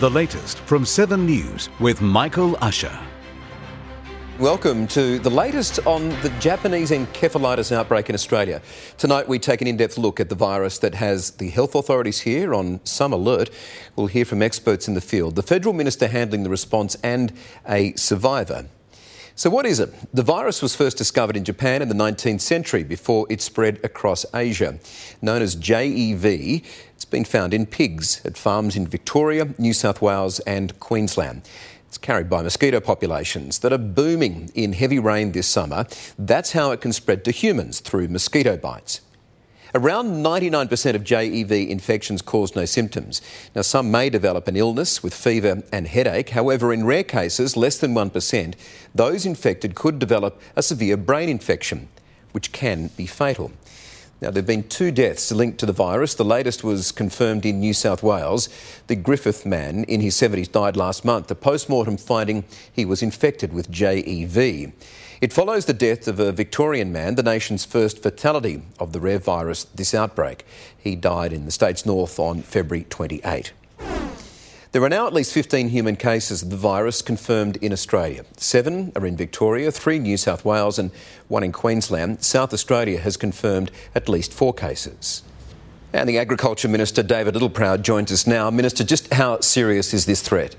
The latest from 7 News with Michael Usher. Welcome to the latest on the Japanese encephalitis outbreak in Australia. Tonight, we take an in depth look at the virus that has the health authorities here on some alert. We'll hear from experts in the field, the federal minister handling the response, and a survivor. So, what is it? The virus was first discovered in Japan in the 19th century before it spread across Asia. Known as JEV, it's been found in pigs at farms in Victoria, New South Wales, and Queensland. It's carried by mosquito populations that are booming in heavy rain this summer. That's how it can spread to humans through mosquito bites. Around 99% of JEV infections cause no symptoms. Now, some may develop an illness with fever and headache. However, in rare cases, less than 1%, those infected could develop a severe brain infection, which can be fatal. Now, there have been two deaths linked to the virus. The latest was confirmed in New South Wales. The Griffith man in his 70s died last month, a post mortem finding he was infected with JEV. It follows the death of a Victorian man, the nation's first fatality of the rare virus this outbreak. He died in the state's north on February 28. There are now at least 15 human cases of the virus confirmed in Australia. Seven are in Victoria, three in New South Wales, and one in Queensland. South Australia has confirmed at least four cases. And the Agriculture Minister, David Littleproud, joins us now. Minister, just how serious is this threat?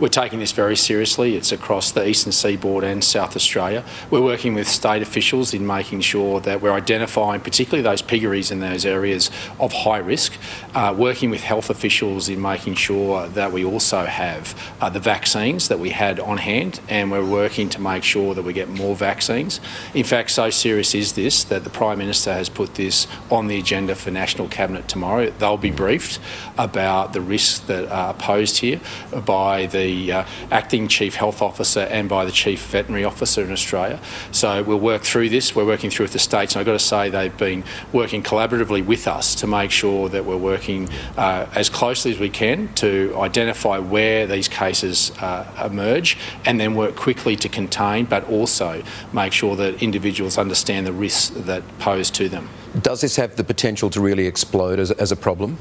We're taking this very seriously. It's across the eastern seaboard and South Australia. We're working with state officials in making sure that we're identifying, particularly those piggeries in those areas of high risk, uh, working with health officials in making sure that we also have uh, the vaccines that we had on hand, and we're working to make sure that we get more vaccines. In fact, so serious is this that the Prime Minister has put this on the agenda for National Cabinet tomorrow. They'll be briefed about the risks that are posed here by the the uh, acting chief health officer and by the chief veterinary officer in Australia. So we'll work through this. We're working through with the states, and I've got to say they've been working collaboratively with us to make sure that we're working uh, as closely as we can to identify where these cases uh, emerge, and then work quickly to contain, but also make sure that individuals understand the risks that pose to them. Does this have the potential to really explode as, as a problem?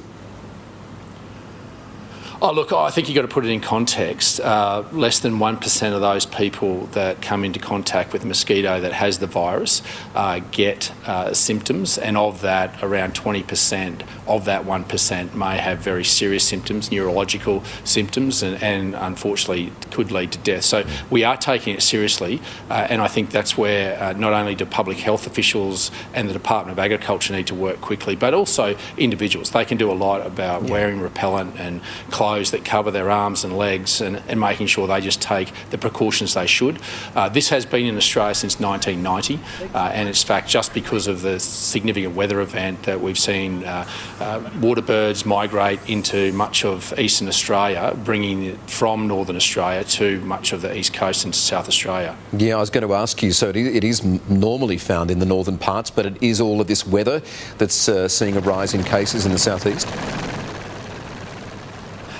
Oh, look, I think you've got to put it in context. Uh, less than 1% of those people that come into contact with a mosquito that has the virus uh, get uh, symptoms, and of that, around 20% of that 1% may have very serious symptoms, neurological symptoms, and, and unfortunately could lead to death. So we are taking it seriously, uh, and I think that's where uh, not only do public health officials and the Department of Agriculture need to work quickly, but also individuals. They can do a lot about yeah. wearing repellent and clothes clothes that cover their arms and legs and, and making sure they just take the precautions they should. Uh, this has been in Australia since 1990, uh, and it's fact just because of the significant weather event that we've seen uh, uh, water birds migrate into much of eastern Australia, bringing it from northern Australia to much of the east coast into South Australia. Yeah, I was going to ask you. So it is normally found in the northern parts, but it is all of this weather that's uh, seeing a rise in cases in the southeast.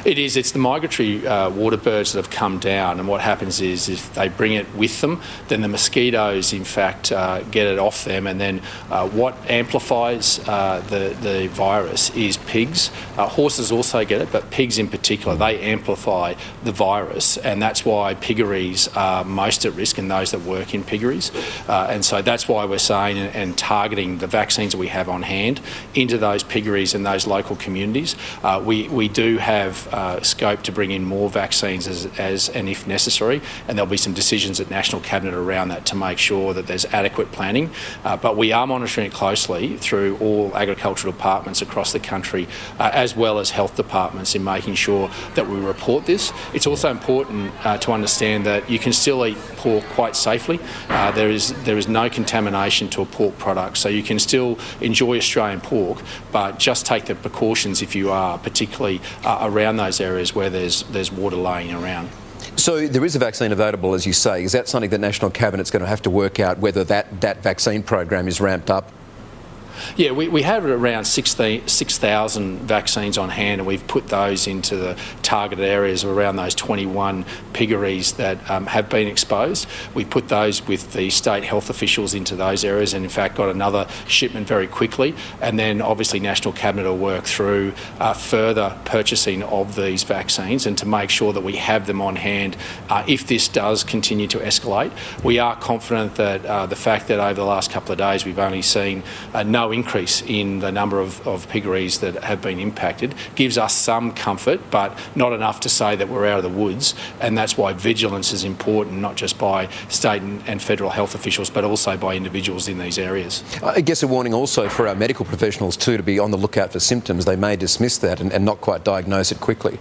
It is. It's the migratory uh, water birds that have come down, and what happens is if they bring it with them, then the mosquitoes, in fact, uh, get it off them, and then uh, what amplifies uh, the the virus is pigs. Uh, horses also get it, but pigs in particular, they amplify the virus, and that's why piggeries are most at risk, and those that work in piggeries, uh, and so that's why we're saying and, and, targeting the vaccines that we have on hand into those piggeries and those local communities. we we do have scope to bring in more vaccines as, as and if necessary, and there'll be some decisions at national cabinet around that to make sure that there's adequate planning. Uh, but we are monitoring it closely through all agricultural departments across the country, uh, as well as health departments, in making sure that we report this. It's also important uh, to understand that you can still eat pork quite safely. Uh, there is there is no contamination to a pork product, so you can still enjoy Australian pork, but just take the precautions if you are, particularly uh, around those areas where there's there's water lying around. So there is a vaccine available, as you say. Is that something that National Cabinet's going to have to work out whether that, that vaccine program is ramped up yeah, we, we have around 6,000 vaccines on hand, and we've put those into the targeted areas around those 21 piggeries that um, have been exposed. We put those with the state health officials into those areas, and in fact got another shipment very quickly. And then obviously National Cabinet will work through uh, further purchasing of these vaccines and to make sure that we have them on hand uh, if this does continue to escalate. We are confident that uh, the fact that over the last couple of days we've only seen uh, increase in the number of, of piggeries that have been impacted gives us some comfort, but not enough to say that we're out of the woods. And that's why vigilance is important, not just by state and, and federal health officials, but also by individuals in these areas. I guess a warning also for our medical professionals too to be on the lookout for symptoms. They may dismiss that and, and not quite diagnose it quickly.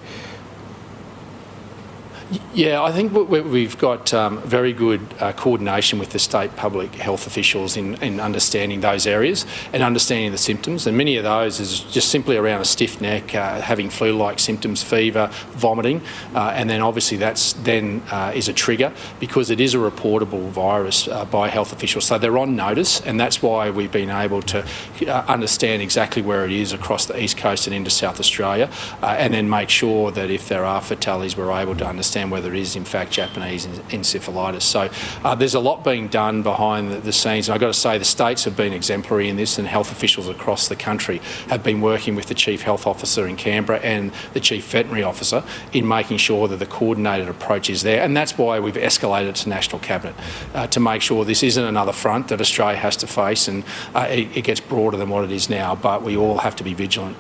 Yeah, I think we've got um, very good uh, coordination with the state public health officials in, in, understanding those areas and understanding the symptoms. And many of those is just simply around a stiff neck, uh, having flu-like symptoms, fever, vomiting, uh, and then obviously that's then uh, is a trigger because it is a reportable virus uh, by health officials. So they're on notice, and that's why we've been able to uh, understand exactly where it is across the east coast and into South Australia, and then make sure that if there are fatalities, we're able to understand understand whether it is in fact Japanese encephalitis. So uh, there's a lot being done behind the, the scenes. And I've got to say the states have been exemplary in this and health officials across the country have been working with the Chief Health Officer in Canberra and the Chief Veterinary Officer in making sure that the coordinated approach is there. And that's why we've escalated to National Cabinet uh, to make sure this isn't another front that Australia has to face and uh, it, it gets broader than what it is now. But we all have to be vigilant.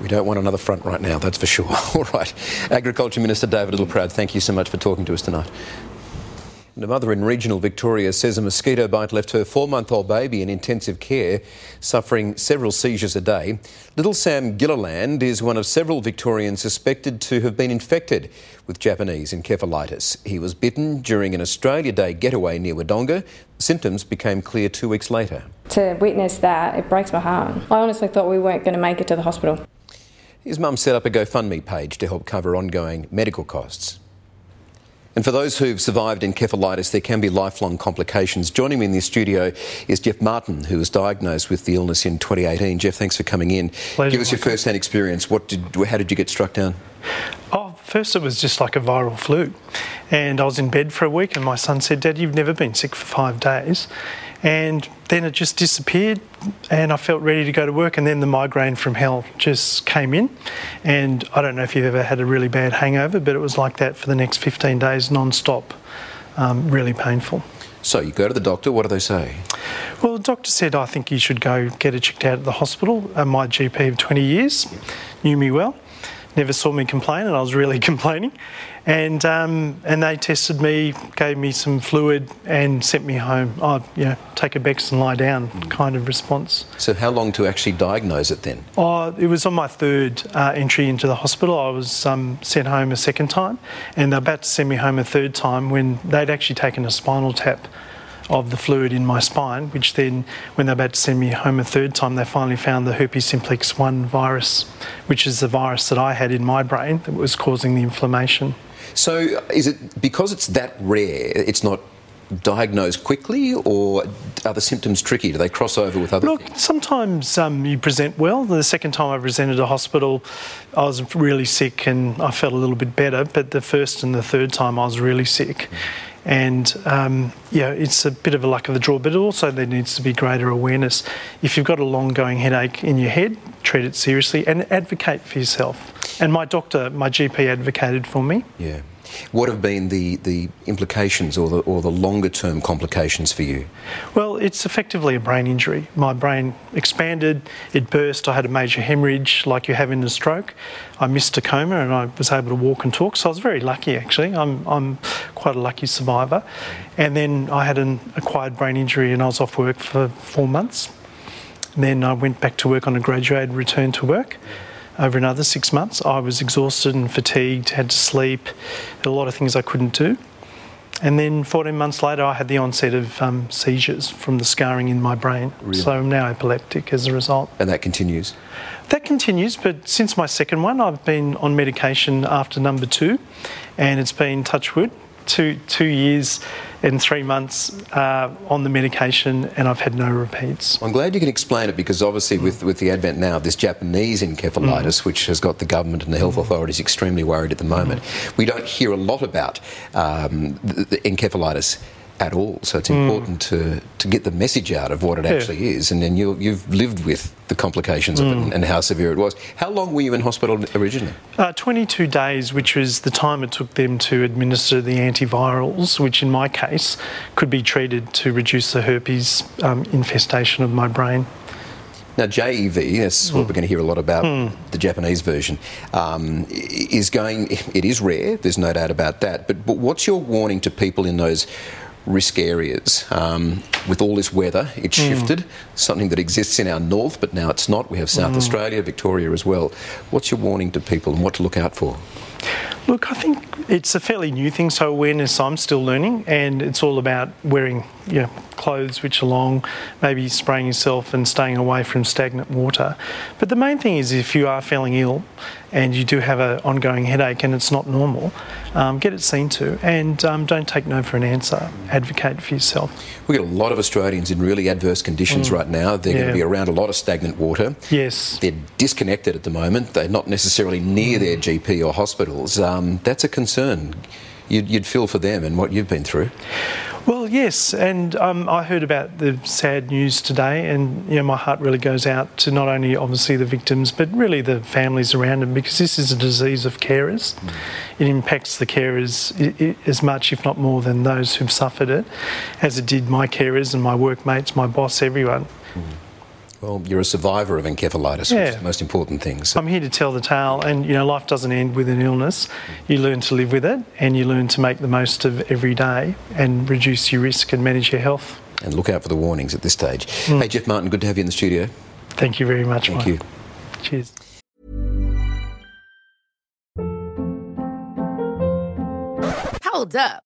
We don't want another front right now, that's for sure. All right. Agriculture Minister David Littleproud, thank you so much for talking to us tonight. A mother in regional Victoria says a mosquito bite left her four month old baby in intensive care, suffering several seizures a day. Little Sam Gilliland is one of several Victorians suspected to have been infected with Japanese encephalitis. He was bitten during an Australia Day getaway near Wodonga. Symptoms became clear two weeks later. To witness that, it breaks my heart. I honestly thought we weren't going to make it to the hospital. His mum set up a GoFundMe page to help cover ongoing medical costs. And for those who've survived encephalitis, there can be lifelong complications. Joining me in the studio is Jeff Martin, who was diagnosed with the illness in 2018. Jeff, thanks for coming in. Pleasure, Give us your first-hand experience. What did, how did you get struck down? Oh, first it was just like a viral flu, and I was in bed for a week, and my son said, "Dad, you've never been sick for five days." And then it just disappeared, and I felt ready to go to work. And then the migraine from hell just came in. And I don't know if you've ever had a really bad hangover, but it was like that for the next 15 days non stop. Um, really painful. So you go to the doctor, what do they say? Well, the doctor said, I think you should go get it checked out at the hospital. Uh, my GP of 20 years knew me well never saw me complain, and I was really complaining. And um, and they tested me, gave me some fluid, and sent me home. I, you know, take a Bex and lie down kind of response. So how long to actually diagnose it then? Oh, it was on my third uh, entry into the hospital. I was um, sent home a second time, and they're about to send me home a third time when they'd actually taken a spinal tap of the fluid in my spine, which then, when they're about to send me home a third time, they finally found the herpes simplex 1 virus, which is the virus that I had in my brain that was causing the inflammation. So, is it because it's that rare, it's not diagnosed quickly, or are the symptoms tricky? Do they cross over with other Look, things? sometimes um, you present well. The second time I presented a hospital, I was really sick and I felt a little bit better. But the first and the third time, I was really sick. And um, yeah, it's a bit of a luck of the draw, but also there needs to be greater awareness. If you've got a long going headache in your head, treat it seriously and advocate for yourself. And my doctor, my GP, advocated for me. Yeah. What have been the, the implications or the, or the longer term complications for you? Well, it's effectively a brain injury. My brain expanded, it burst, I had a major hemorrhage like you have in a stroke. I missed a coma and I was able to walk and talk, so I was very lucky actually. I'm, I'm quite a lucky survivor. And then I had an acquired brain injury and I was off work for four months. Then I went back to work on a graduated return to work over another six months. I was exhausted and fatigued, had to sleep, a lot of things I couldn't do. And then 14 months later, I had the onset of um, seizures from the scarring in my brain. Really? So I'm now epileptic as a result. And that continues? That continues, but since my second one, I've been on medication after number two, and it's been touch wood, two, two years and three months uh, on the medication, and I've had no repeats. I'm glad you can explain it because obviously, with, with the advent now of this Japanese encephalitis, which has got the government and the health authorities extremely worried at the moment, we don't hear a lot about um, the, the encephalitis at all. So it's important to, to get the message out of what it actually is. And then you, you've lived with the complications of it and, how severe it was. How long were you in hospital originally? Uh, 22 days, which was the time it took them to administer the antivirals, which in my case could be treated to reduce the herpes um, infestation of my brain. Now, JEV, that's what we're going to hear a lot about, the Japanese version, um, is going, it is rare, there's no doubt about that. But, but what's your warning to people in those risk areas? Um, with all this weather, it's shifted, something that exists in our north, but now it's not. We have South Australia, Victoria as well. What's your warning to people and what to look out for? Look, I think it's a fairly new thing, so awareness I'm still learning, and it's all about wearing you know, clothes which are long, maybe spraying yourself and staying away from stagnant water. But the main thing is if you are feeling ill and you do have an ongoing headache and it's not normal, um, get it seen to and um, don't take no for an answer. Advocate for yourself. We've got a lot of Australians in really adverse conditions right now. They're going to be around a lot of stagnant water. Yes. They're disconnected at the moment. They're not necessarily near their GP or hospitals. Um, that's a concern. You'd, you'd feel for them and what you've been through. Well, yes, and um, I heard about the sad news today, and you know my heart really goes out to not only obviously the victims, but really the families around them, because this is a disease of carers. It impacts the carers as much, if not more, than those who've suffered it, as it did my carers and my workmates, my boss, everyone. Well, you're a survivor of encephalitis, which is the most important thing. So I'm here to tell the tale, and you know, life doesn't end with an illness. You learn to live with it, and you learn to make the most of every day and reduce your risk and manage your health. and look out for the warnings at this stage. Hmm. Hey, Jeff Martin, good to have you in the studio. Thank you very much. Thank Mike. you. Cheers. Hold up.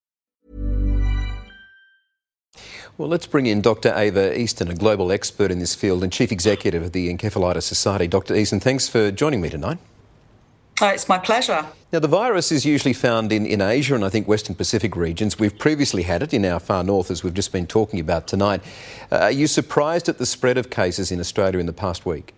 Well, let's bring in Dr. Ava Easton, a global expert in this field and chief executive of the Encephalitis Society. Dr. Easton, thanks for joining me tonight. Oh, it's my pleasure. Now, the virus is usually found in, in Asia and I think Western Pacific regions. We've previously had it in our far north, as we've just been talking about tonight. Uh, are you surprised at the spread of cases in Australia in the past week?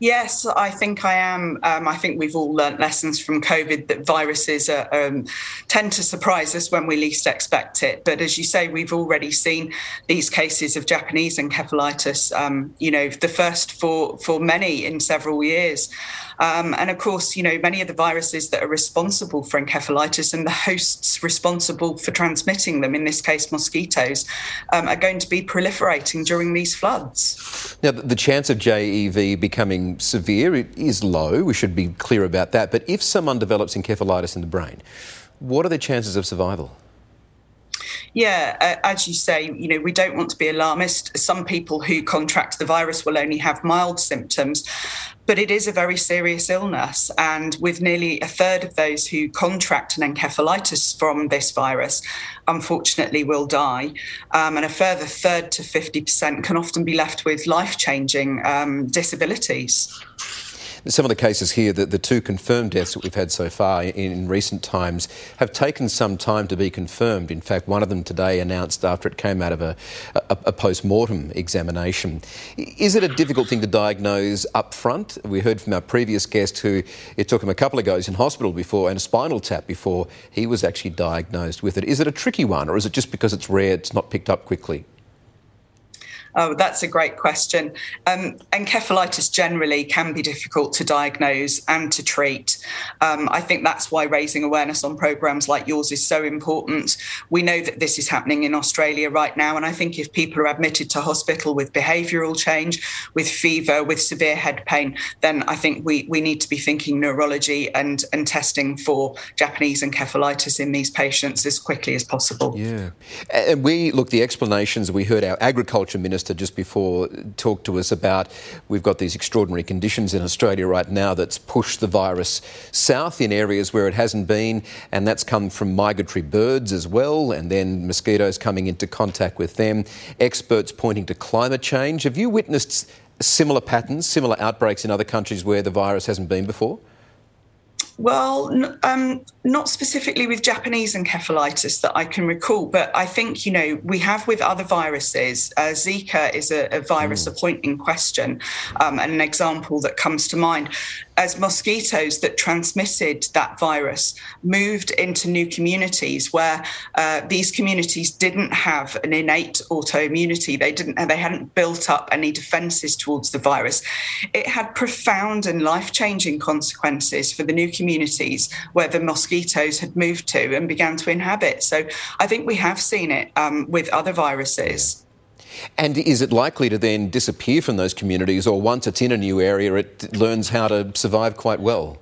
Yes, I think I am. Um, I think we've all learnt lessons from COVID that viruses are, um, tend to surprise us when we least expect it. But as you say, we've already seen these cases of Japanese encephalitis. Um, you know, the first for for many in several years. Um, and of course, you know, many of the viruses that are responsible for encephalitis and the hosts responsible for transmitting them, in this case mosquitoes, um, are going to be proliferating during these floods. Now, the chance of JEV becoming severe is low. We should be clear about that. But if someone develops encephalitis in the brain, what are the chances of survival? Yeah, uh, as you say, you know, we don't want to be alarmist. Some people who contract the virus will only have mild symptoms, but it is a very serious illness. And with nearly a third of those who contract an encephalitis from this virus, unfortunately, will die. Um, and a further third to 50% can often be left with life changing um, disabilities some of the cases here, the, the two confirmed deaths that we've had so far in, in recent times, have taken some time to be confirmed. In fact, one of them today announced after it came out of a, a, a post mortem examination. Is it a difficult thing to diagnose up front? We heard from our previous guest who it took him a couple of goes in hospital before and a spinal tap before he was actually diagnosed with it. Is it a tricky one, or is it just because it's rare, it's not picked up quickly? Oh, that's a great question. Um, encephalitis generally can be difficult to diagnose and to treat. Um, I think that's why raising awareness on programs like yours is so important. We know that this is happening in Australia right now, and I think if people are admitted to hospital with behavioural change, with fever, with severe head pain, then I think we, we need to be thinking neurology and, and testing for Japanese encephalitis in these patients as quickly as possible. Yeah. And we, look, the explanations we heard our agriculture minister Minister just before talked to us about we've got these extraordinary conditions in Australia right now that's pushed the virus south in areas where it hasn't been, and that's come from migratory birds as well, and then mosquitoes coming into contact with them. Experts pointing to climate change. Have you witnessed similar patterns, similar outbreaks in other countries where the virus hasn't been before? Well, um, not specifically with Japanese encephalitis that I can recall, but I think, you know, we have with other viruses. Uh, Zika is a, a virus, mm. a point in question, um, and an example that comes to mind as mosquitoes that transmitted that virus moved into new communities where uh, these communities didn't have an innate autoimmunity. They didn't they hadn't built up any defenses towards the virus. It had profound and life-changing consequences for the new communities where the mosquitoes had moved to and began to inhabit. So i think we have seen it um, with other viruses and is it likely to then disappear from those communities, or once it's in a new area, it learns how to survive quite well?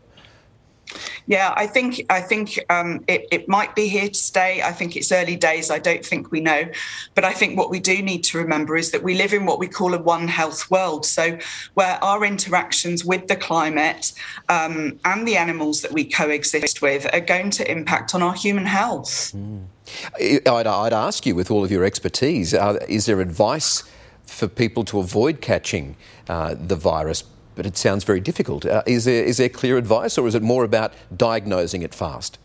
Yeah, I think I think um, it, it might be here to stay. I think it's early days. I don't think we know, but I think what we do need to remember is that we live in what we call a one health world. So, where our interactions with the climate um, and the animals that we coexist with are going to impact on our human health. Mm. I'd, I'd, ask you, with all of your expertise, uh, is there advice for people to avoid catching uh, the virus? But it sounds very difficult. Uh, is, there, is there clear advice, or is it more about diagnosing it fast?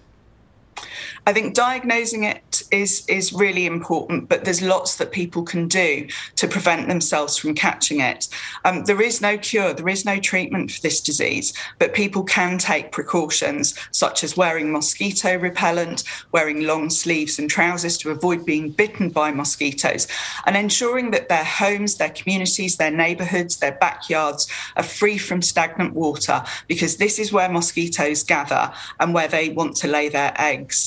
I think diagnosing it is is really important, but there's lots that people can do to prevent themselves from catching it. Um, there is no cure, there is no treatment for this disease, but people can take precautions such as wearing mosquito repellent, wearing long sleeves and trousers to avoid being bitten by mosquitoes, and ensuring that their homes, their communities, their neighbourhoods, their backyards are free from stagnant water, because this is where mosquitoes gather and where they want to lay their eggs.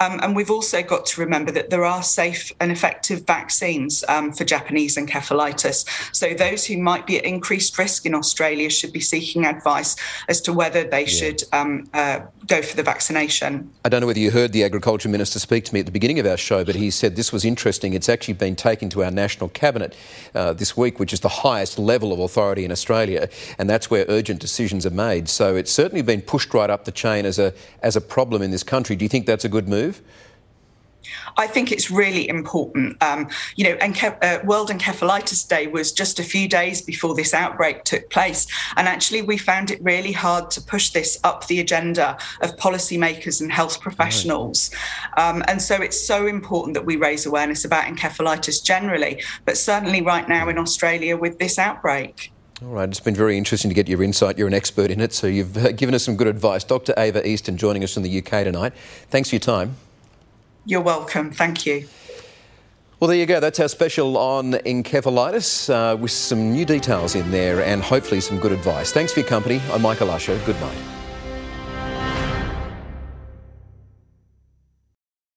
Um, and we've also got to remember that there are safe and effective vaccines um, for Japanese encephalitis. So those who might be at increased risk in Australia should be seeking advice as to whether they yeah. should um, uh, go for the vaccination. I don't know whether you heard the Agriculture Minister speak to me at the beginning of our show, but he said this was interesting. It's actually been taken to our National Cabinet uh, this week, which is the highest level of authority in Australia, and that's where urgent decisions are made. So it's certainly been pushed right up the chain as a, as a problem in this country. Do you think that's a good move? Move? I think it's really important. Um, you know, and uh, World Encephalitis Day was just a few days before this outbreak took place, and actually we found it really hard to push this up the agenda of policymakers and health professionals. Right. Um, and so it's so important that we raise awareness about encephalitis generally, but certainly right now in Australia with this outbreak. All right, it's been very interesting to get your insight. You're an expert in it, so you've uh, given us some good advice. Dr. Ava Easton joining us from the UK tonight. Thanks for your time. You're welcome. Thank you. Well, there you go. That's our special on encephalitis uh, with some new details in there and hopefully some good advice. Thanks for your company. I'm Michael Usher. Good night.